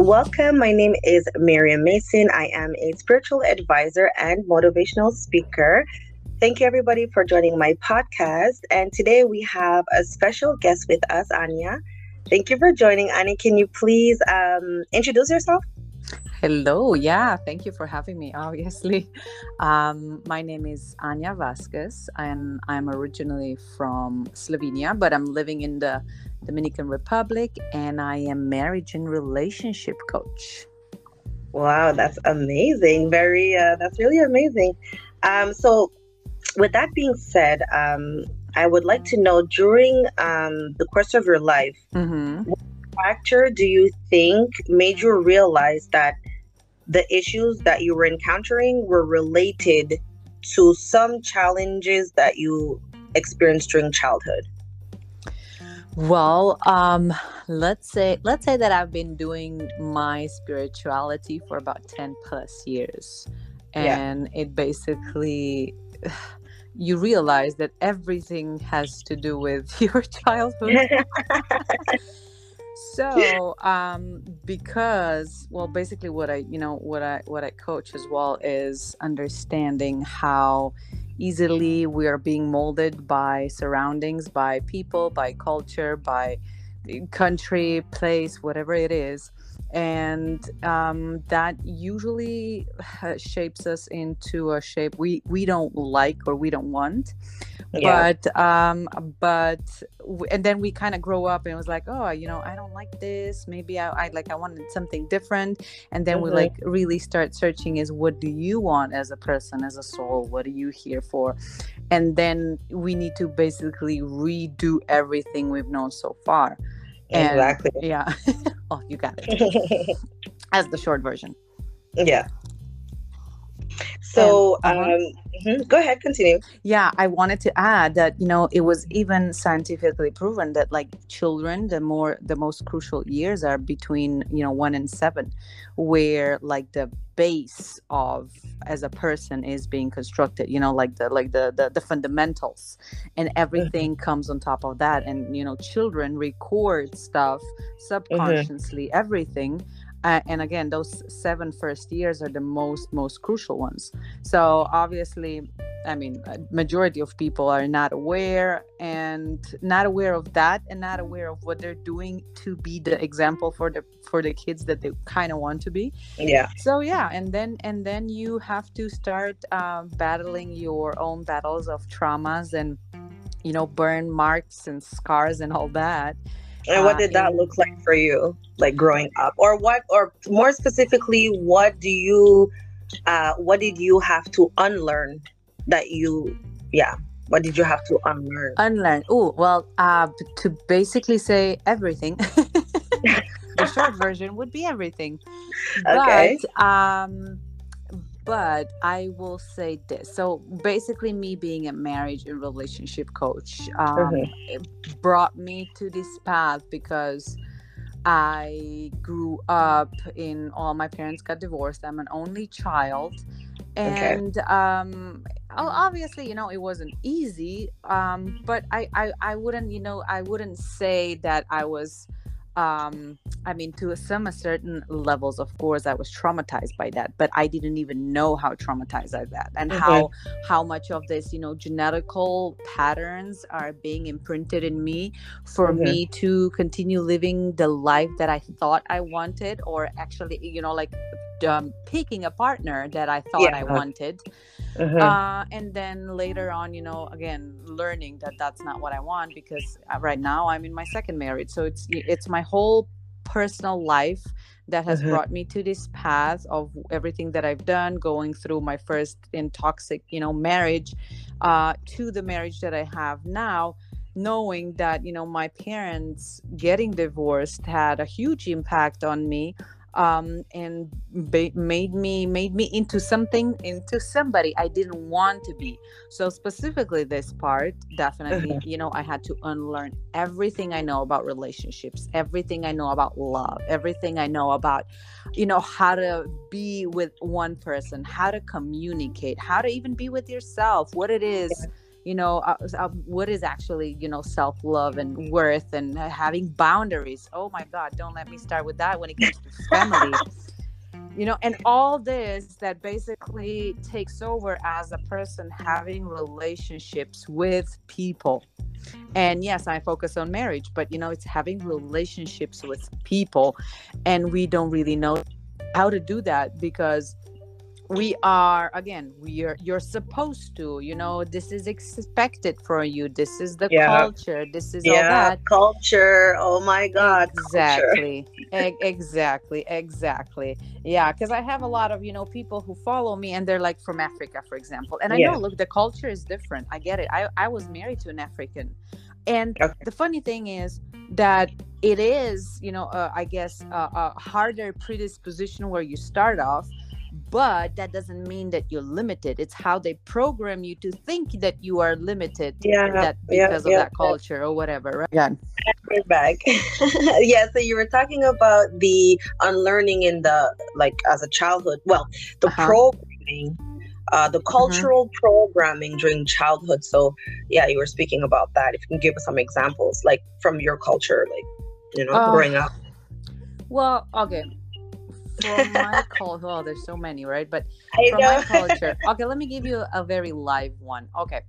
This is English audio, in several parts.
Welcome. My name is Miriam Mason. I am a spiritual advisor and motivational speaker. Thank you, everybody, for joining my podcast. And today we have a special guest with us, Anya. Thank you for joining. Anya, can you please um, introduce yourself? Hello. Yeah, thank you for having me. Obviously, um, my name is Anya Vasquez, and I'm originally from Slovenia, but I'm living in the Dominican Republic, and I am marriage and relationship coach. Wow, that's amazing. Very, uh, that's really amazing. Um, so, with that being said, um, I would like to know during um, the course of your life, mm-hmm. what factor do you think made you realize that the issues that you were encountering were related to some challenges that you experienced during childhood? Well, um, let's say let's say that I've been doing my spirituality for about 10 plus years. And yeah. it basically you realize that everything has to do with your childhood. so um because well basically what i you know what i what i coach as well is understanding how easily we are being molded by surroundings by people by culture by country place whatever it is. And um, that usually shapes us into a shape we we don't like or we don't want yeah. but um but and then we kind of grow up and it was like oh you know i don't like this maybe i, I like i wanted something different and then mm-hmm. we like really start searching is what do you want as a person as a soul what are you here for and then we need to basically redo everything we've known so far and, exactly. Yeah. oh, you got it. As the short version. Yeah. So, um, mm-hmm. go ahead, continue. Yeah, I wanted to add that you know it was even scientifically proven that like children, the more the most crucial years are between you know one and seven, where like the base of as a person is being constructed you know like the like the the, the fundamentals and mm-hmm. everything mm-hmm. comes on top of that and you know children record stuff mm-hmm. subconsciously mm-hmm. everything uh, and again those seven first years are the most most crucial ones. So obviously i mean majority of people are not aware and not aware of that and not aware of what they're doing to be the example for the for the kids that they kind of want to be. Yeah. So yeah and then and then you have to start um, battling your own battles of traumas and you know burn marks and scars and all that and what did that look like for you, like growing up, or what, or more specifically, what do you, uh, what did you have to unlearn that you, yeah, what did you have to unlearn? Unlearn. Oh well, uh, to basically say everything. the short version would be everything. Okay. But um but I will say this. So basically, me being a marriage and relationship coach um, mm-hmm. brought me to this path because I grew up in all my parents got divorced. I'm an only child. And okay. um, obviously, you know, it wasn't easy. Um, but I, I, I wouldn't, you know, I wouldn't say that I was um i mean to some certain levels of course i was traumatized by that but i didn't even know how traumatized i that and mm-hmm. how how much of this you know genetical patterns are being imprinted in me for mm-hmm. me to continue living the life that i thought i wanted or actually you know like um, picking a partner that I thought yeah. I wanted. Uh-huh. Uh, and then later on, you know, again, learning that that's not what I want because uh, right now I'm in my second marriage. So it's it's my whole personal life that has uh-huh. brought me to this path of everything that I've done, going through my first in toxic, you know, marriage, uh, to the marriage that I have now knowing that you know my parents getting divorced had a huge impact on me um, and ba- made me made me into something into somebody I didn't want to be. So specifically this part, definitely, you know, I had to unlearn everything I know about relationships, everything I know about love, everything I know about, you know, how to be with one person, how to communicate, how to even be with yourself, what it is. You know uh, uh, what is actually you know self-love and worth and having boundaries? Oh my god don't let me start with that when it comes to family. You know and all this that basically takes over as a person having relationships with people. And yes i focus on marriage but you know it's having relationships with people and we don't really know how to do that because we are again we are you're supposed to you know this is expected for you. This is the yeah. culture. This is yeah, all that. culture. Oh my god exactly. E- exactly exactly. Yeah because i have a lot of you know people who follow me and they're like from africa for example. And i yeah. know look the culture is different. I get it. I, I was married to an african. And okay. the funny thing is that it is you know uh, i guess uh, a harder predisposition where you start off but that doesn't mean that you're limited. It's how they program you to think that you are limited yeah that because yeah, of yeah, that culture or whatever right? Yeah. We're back. Yeah so you were talking about the unlearning in the like as a childhood. Well the uh-huh. programming uh, the mm-hmm. cultural mm-hmm. programming during childhood. So yeah you were speaking about that. If you can give us some examples like from your culture like you know uh, growing up. Well okay my culture, well, there's so many, right? But from my culture, okay, let me give you a very live one. Okay.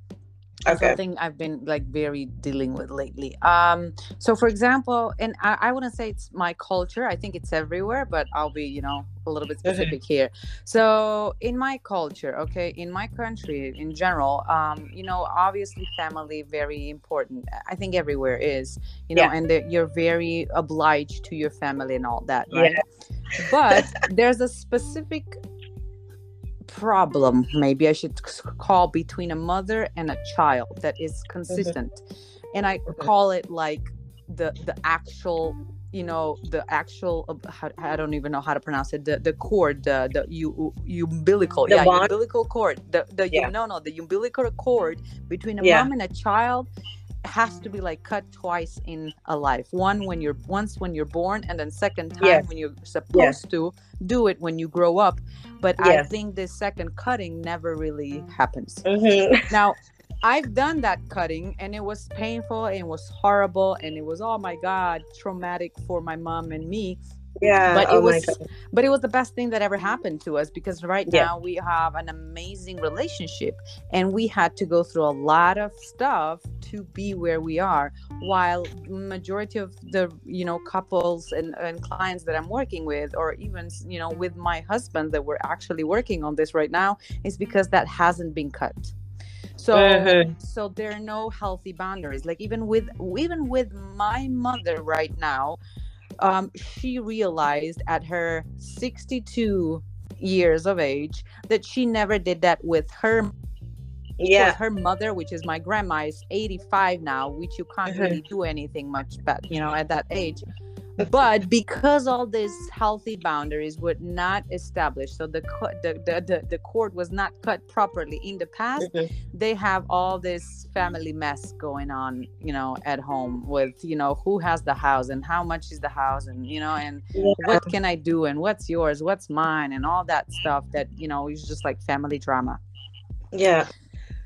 Okay. Something I've been like very dealing with lately. Um, so for example, and I, I wouldn't say it's my culture. I think it's everywhere, but I'll be, you know, a little bit specific here. So in my culture, okay, in my country in general, um, you know, obviously family very important. I think everywhere is, you know, yeah. and you're very obliged to your family and all that, right? Yeah. But there's a specific problem maybe i should call between a mother and a child that is mm-hmm. consistent mm-hmm. and i mm-hmm. call it like the the actual you know the actual uh, I don't even know how to pronounce it the the cord the the u, umbilical the yeah bond? umbilical cord the the yeah. no no the umbilical cord between a yeah. mom and a child has to be like cut twice in a life one when you're once when you're born and then second time yes. when you're supposed yes. to do it when you grow up but yes. i think this second cutting never really happens mm-hmm. now i've done that cutting and it was painful and it was horrible and it was oh my god traumatic for my mom and me yeah but it oh was but it was the best thing that ever happened to us because right yeah. now we have an amazing relationship and we had to go through a lot of stuff to be where we are while majority of the you know couples and, and clients that i'm working with or even you know with my husband that we're actually working on this right now is because that hasn't been cut so uh-huh. so there are no healthy boundaries like even with even with my mother right now um, she realized at her 62 years of age that she never did that with her yeah her mother which is my grandma is 85 now which you can't really mm-hmm. do anything much but you know at that age but because all these healthy boundaries were not established so the the, the, the, the cord was not cut properly in the past mm-hmm. they have all this family mess going on you know at home with you know who has the house and how much is the house and you know and yeah. what can i do and what's yours what's mine and all that stuff that you know is just like family drama yeah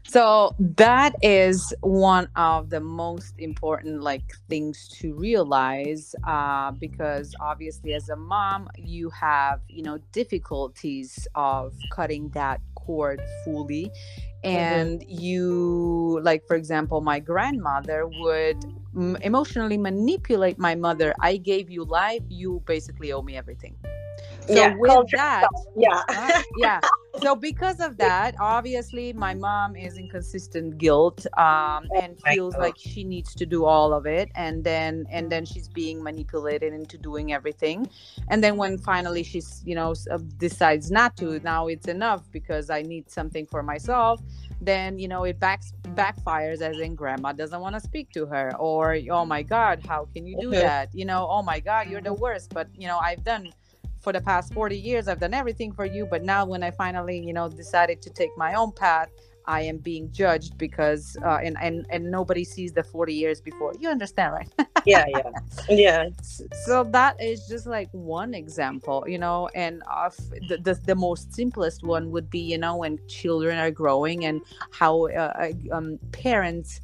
so that is one of the most important like things to realize uh, because obviously as a mom you have you know difficulties of cutting that cord fully. Mm-hmm. and mm-hmm. you like for example my grandmother would m- emotionally manipulate my mother. I gave you life. You basically owe me everything. So yeah, with that yeah. Uh, yeah so because of that obviously my mom is in consistent guilt um, oh and feels like she needs to do all of it and then and then she's being manipulated into doing everything. And then when finally she's you know uh, decides not to now it's enough because i need something for myself then you know it backs backfires as in grandma doesn't want to speak to her or oh my god how can you do that? You know oh my god you're the worst but you know i've done for the past 40 years i've done everything for you but now when i finally you know decided to take my own path i am being judged because uh, and and and nobody sees the 40 years before. You understand right? Yeah yeah. Yeah. So that is just like one example you know and of the, the, the most simplest one would be you know when children are growing and how uh, uh um, parents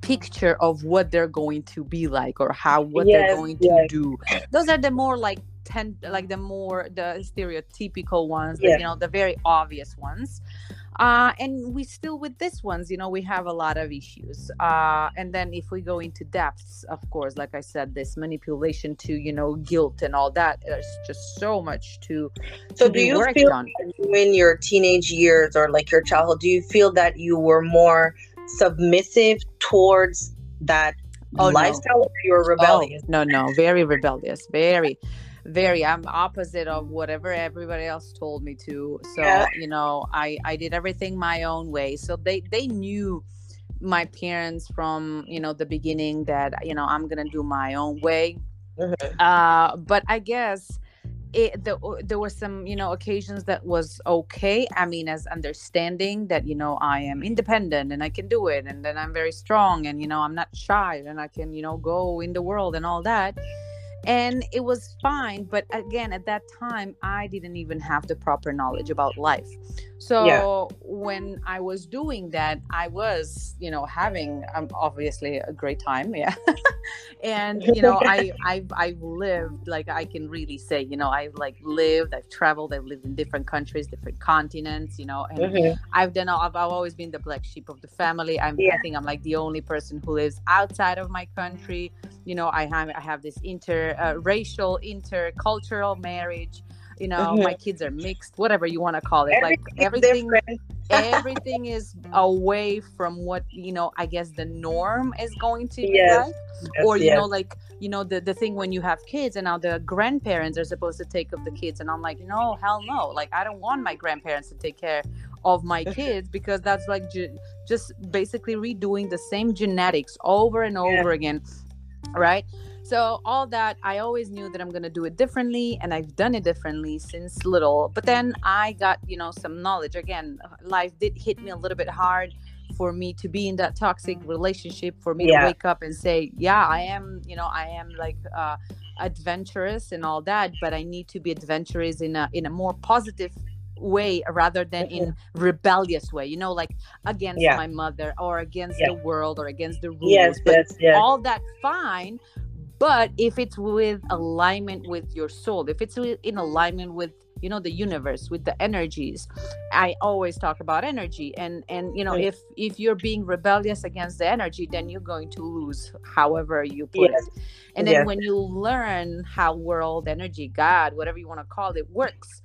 picture of what they're going to be like or how what yes, they're going yes. to do. Those are the more like tend like the more the stereotypical ones yeah. you know the very obvious ones. Uh, and we still with this ones you know we have a lot of issues. Uh, and then if we go into depths of course like i said this manipulation to you know guilt and all that there's just so much to so to do you feel in your teenage years or like your childhood do you feel that you were more submissive towards that oh, lifestyle no. or you're oh, rebellious? oh, no no. Very rebellious. Very very i'm opposite of whatever everybody else told me to. So yeah. you know i i did everything my own way. So they they knew my parents from you know the beginning that you know i'm gonna do my own way. Mm-hmm. uh but i guess it, the, there were some you know occasions that was okay. I mean as understanding that you know i am independent and i can do it and then i'm very strong and you know i'm not shy and i can you know go in the world and all that and it was fine but again at that time i didn't even have the proper knowledge about life so yeah. when i was doing that i was you know having um, obviously a great time yeah and you know i i've i've lived like i can really say you know i've like lived i've traveled i've lived in different countries different continents you know and mm-hmm. i've done I've, I've always been the black sheep of the family i'm yeah. i think i'm like the only person who lives outside of my country you know i have i have this interracial uh, intercultural marriage you know mm-hmm. my kids are mixed whatever you want to call it like everything everything is away from what you know i guess the norm is going to be yes. like yes, or you yes. know like you know the, the thing when you have kids and now the grandparents are supposed to take of the kids and i'm like no hell no like i don't want my grandparents to take care of my kids because that's like ju- just basically redoing the same genetics over and over yeah. again right so all that i always knew that i'm going to do it differently and i've done it differently since little but then i got you know some knowledge again life did hit me a little bit hard for me to be in that toxic relationship for me yeah. to wake up and say yeah i am you know i am like uh adventurous and all that but i need to be adventurous in a in a more positive way rather than in rebellious way you know like against yeah. my mother or against yeah. the world or against the rules yes, but yes, yes. all that fine but if it's with alignment with your soul if it's in alignment with you know the universe with the energies i always talk about energy and and you know if if you're being rebellious against the energy then you're going to lose however you put yes. it and then yes. when you learn how world energy god whatever you want to call it works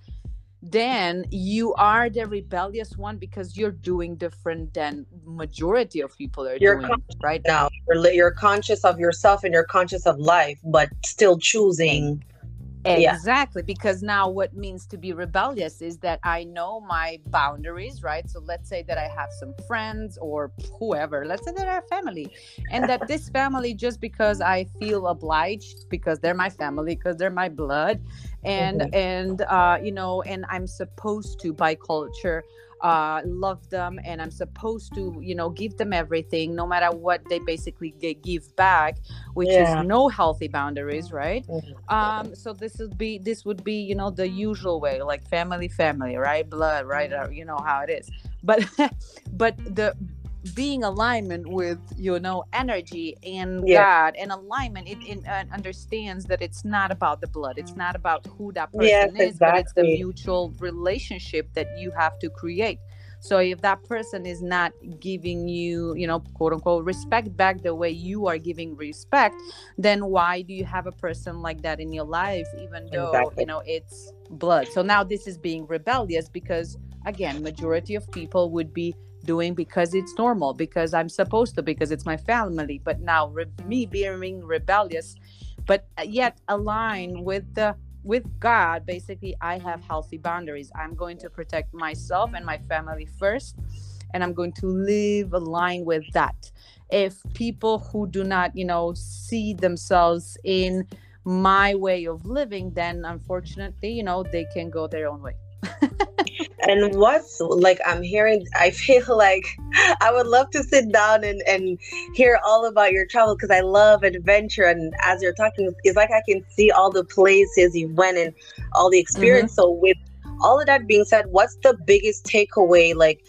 then you are the rebellious one because you're doing different than majority of people are you're doing right now you're, you're conscious of yourself and you're conscious of life but still choosing Exactly, yeah. because now what means to be rebellious is that I know my boundaries, right? So let's say that I have some friends or whoever, let's say that I have family, and that this family, just because I feel obliged, because they're my family, because they're my blood, and mm-hmm. and uh, you know, and I'm supposed to by culture uh, love them and i'm supposed to you know give them everything no matter what they basically give back which yeah. is no healthy boundaries right mm-hmm. um so this would be this would be you know the usual way like family family right blood right uh, you know how it is but but the being alignment with you know energy and yeah. god and alignment it, it uh, understands that it's not about the blood it's not about who that person yes, is exactly. but it's the mutual relationship that you have to create so if that person is not giving you you know quote unquote respect back the way you are giving respect then why do you have a person like that in your life even though exactly. you know it's blood so now this is being rebellious because again majority of people would be doing because it's normal because i'm supposed to because it's my family but now re- me being rebellious but uh, yet align with the with god basically i have healthy boundaries. I'm going to protect myself and my family first and i'm going to live aligned with that. If people who do not you know see themselves in my way of living then unfortunately you know they can go their own way And what's like I'm hearing I feel like I would love to sit down and, and hear all about your travel because I love adventure and as you're talking it's like I can see all the places you went and all the experience. Mm-hmm. So with all of that being said, what's the biggest takeaway like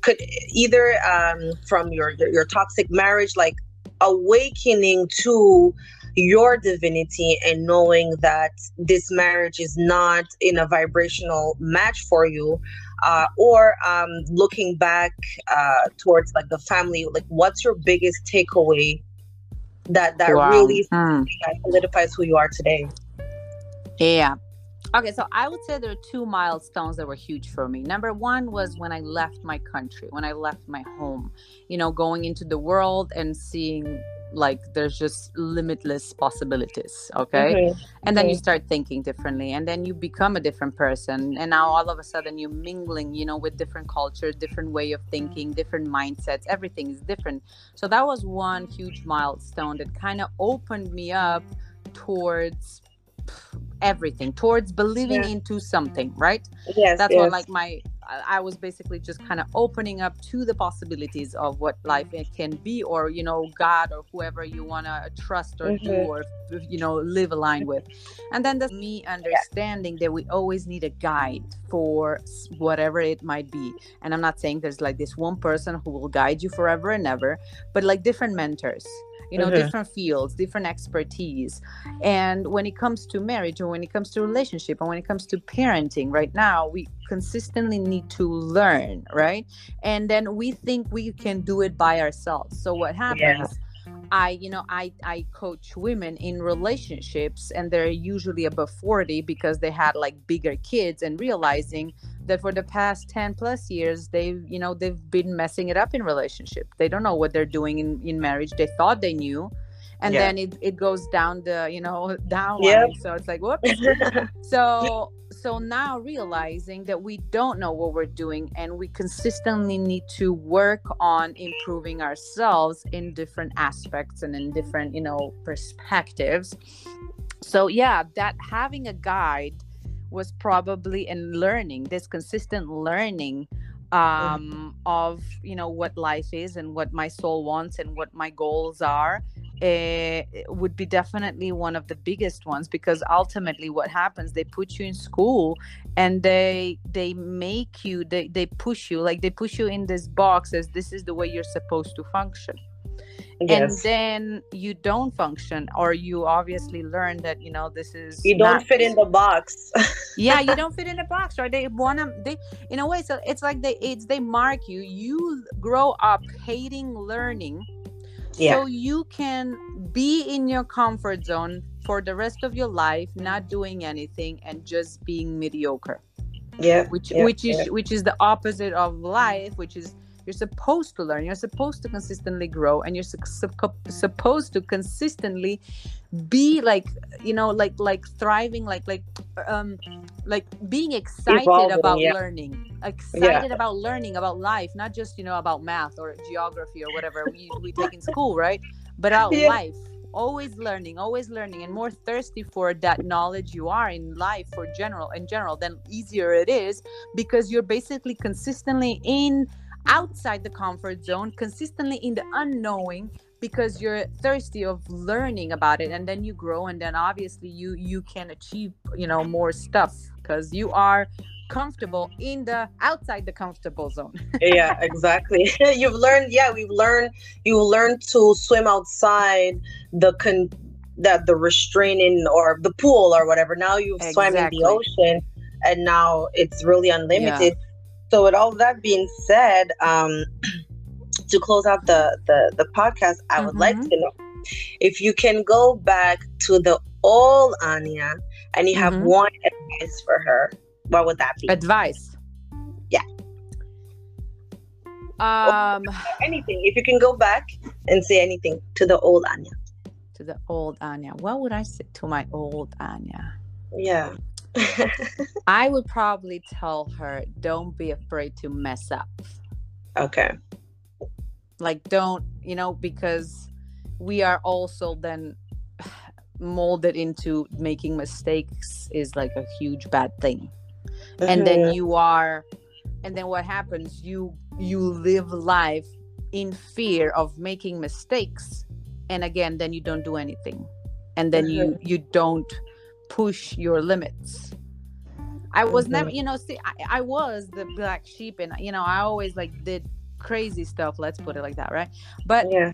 could either um, from your, your your toxic marriage like awakening to your divinity and knowing that this marriage is not in a vibrational match for you uh, or um, looking back uh, towards like the family like what's your biggest takeaway that that wow. really mm. solidifies who you are today yeah Okay, so I would say there are two milestones that were huge for me. Number one was when I left my country, when I left my home, you know, going into the world and seeing like there's just limitless possibilities okay mm-hmm. and then mm-hmm. you start thinking differently and then you become a different person and now all of a sudden you're mingling you know with different culture different way of thinking different mindsets everything is different so that was one huge milestone that kind of opened me up towards everything towards believing yeah. into something right yes that's yes. what like my I was basically just kind of opening up to the possibilities of what life can be, or you know, God or whoever you want to trust or mm-hmm. do or you know live aligned with. And then there's me understanding that we always need a guide for whatever it might be. And I'm not saying there's like this one person who will guide you forever and ever, but like different mentors you know mm-hmm. different fields different expertise and when it comes to marriage or when it comes to relationship and when it comes to parenting right now we consistently need to learn right and then we think we can do it by ourselves so what happens yeah. I, you know, I I coach women in relationships, and they're usually above forty because they had like bigger kids, and realizing that for the past 10 plus years they've you know they've been messing it up in relationship. They don't know what they're doing in, in marriage. They thought they knew. And yeah. then it, it goes down the you know down yep. so it's like whoops so so now realizing that we don't know what we're doing and we consistently need to work on improving ourselves in different aspects and in different you know perspectives. So yeah that having a guide was probably in learning this consistent learning mm-hmm. um, of you know what life is and what my soul wants and what my goals are it eh, would be definitely one of the biggest ones because ultimately what happens they put you in school and they they make you they, they push you like they push you in this box as this is the way you're supposed to function yes. and then you don't function or you obviously learn that you know this is you don't not... fit in the box yeah you don't fit in the box right they want to they in a way so it's like they it's they mark you you grow up hating learning yeah. so you can be in your comfort zone for the rest of your life not doing anything and just being mediocre yeah which yeah, which is yeah. which is the opposite of life which is you're supposed to learn. You're supposed to consistently grow, and you're su- supposed to consistently be like you know like like thriving like like um like being excited Evolving, about yeah. learning excited yeah. about learning about life not just you know about math or geography or whatever we, we take in school right but about yeah. life always learning always learning and more thirsty for that knowledge you are in life for general in general then easier it is because you're basically consistently in outside the comfort zone, consistently in the unknowing because you're thirsty of learning about it and then you grow and then obviously you you can achieve you know more stuff because you are comfortable in the outside the comfortable zone yeah exactly you've learned yeah we've learned you learn to swim outside the con that the restraining or the pool or whatever now you've exactly. swam in the ocean and now it's really unlimited yeah. So, with all that being said, um, to close out the the, the podcast, I would mm-hmm. like to know if you can go back to the old Anya and you have mm-hmm. one advice for her. What would that be? Advice. Yeah. Um. anything. If you can go back and say anything to the old Anya. To the old Anya. What would I say to my old Anya? Yeah. I would probably tell her, don't be afraid to mess up. Okay. Like, don't, you know, because we are also then molded into making mistakes is like a huge bad thing. Mm-hmm. And then mm-hmm. you are and then what happens you you live life in fear of making mistakes and again then you don't do anything and then mm-hmm. you you don't push your limits. I was mm-hmm. never you know see I, I was the black sheep and you know i always like did crazy stuff let's put it like that right? But yeah.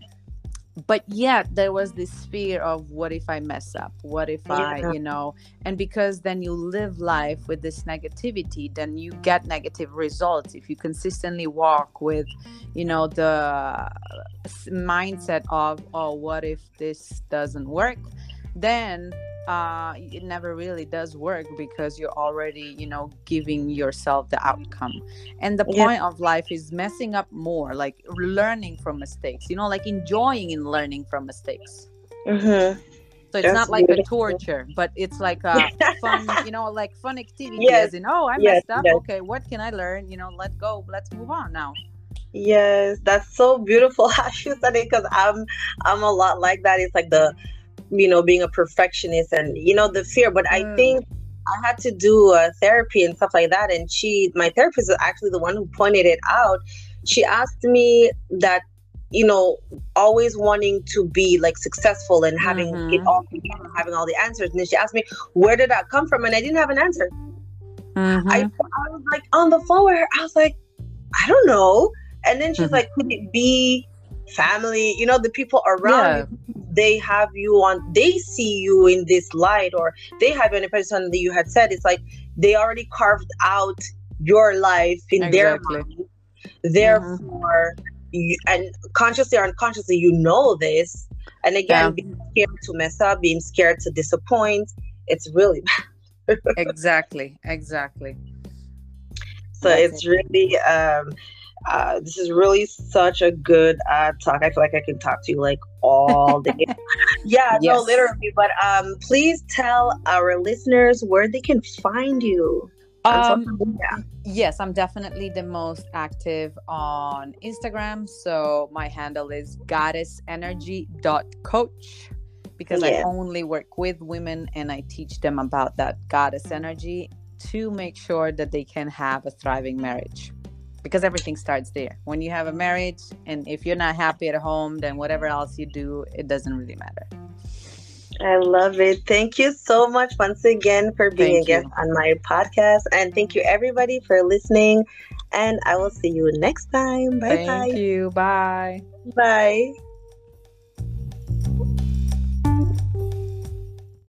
but yet there was this fear of what if i mess up? What if yeah. i you know? And because then you live life with this negativity then you get negative results. If you consistently walk with you know the mindset of oh what if this doesn't work? Then uh it never really does work because you're already you know giving yourself the outcome and the yeah. point of life is messing up more like learning from mistakes you know like enjoying in learning from mistakes mm-hmm. So it's That's not like beautiful. a torture, but it's like a fun, you know, like fun activity. Yes. As in, oh, I yes, messed up. Yes. Okay, what can I learn? You know, let go. Let's move on now. Yes, that's so beautiful how you said it because I'm I'm a lot like that. It's like the you know being a perfectionist and you know the fear but mm. i think i had to do uh, therapy and stuff like that and she my therapist is actually the one who pointed it out she asked me that you know always wanting to be like successful and having mm-hmm. it all together having all the answers and then she asked me where did that come from and i didn't have an answer mm-hmm. I, I was like on the phone with her i was like i don't know and then she's mm-hmm. like could it be family you know the people around yeah. They have you on they see you in this light or they have any person that you had said it's like they already carved out your life in exactly. their mind therefore mm-hmm. you, and consciously or unconsciously you know this and again yeah. being scared to mess up being scared to disappoint it's really bad exactly exactly so That's it's it. really um uh, this is really such a good uh, talk. I feel like I can talk to you like all day. yeah, yes. no, literally. But um, please tell our listeners where they can find you. Um, yes, I'm definitely the most active on Instagram. So my handle is goddessenergy.coach because yeah. I only work with women and I teach them about that goddess energy to make sure that they can have a thriving marriage because everything starts there. When you have a marriage, and if you're not happy at home, then whatever else you do, it doesn't really matter. I love it. Thank you so much once again for being thank a guest you. on my podcast. And thank you, everybody, for listening. And I will see you next time. Bye thank bye. you. Bye. Bye.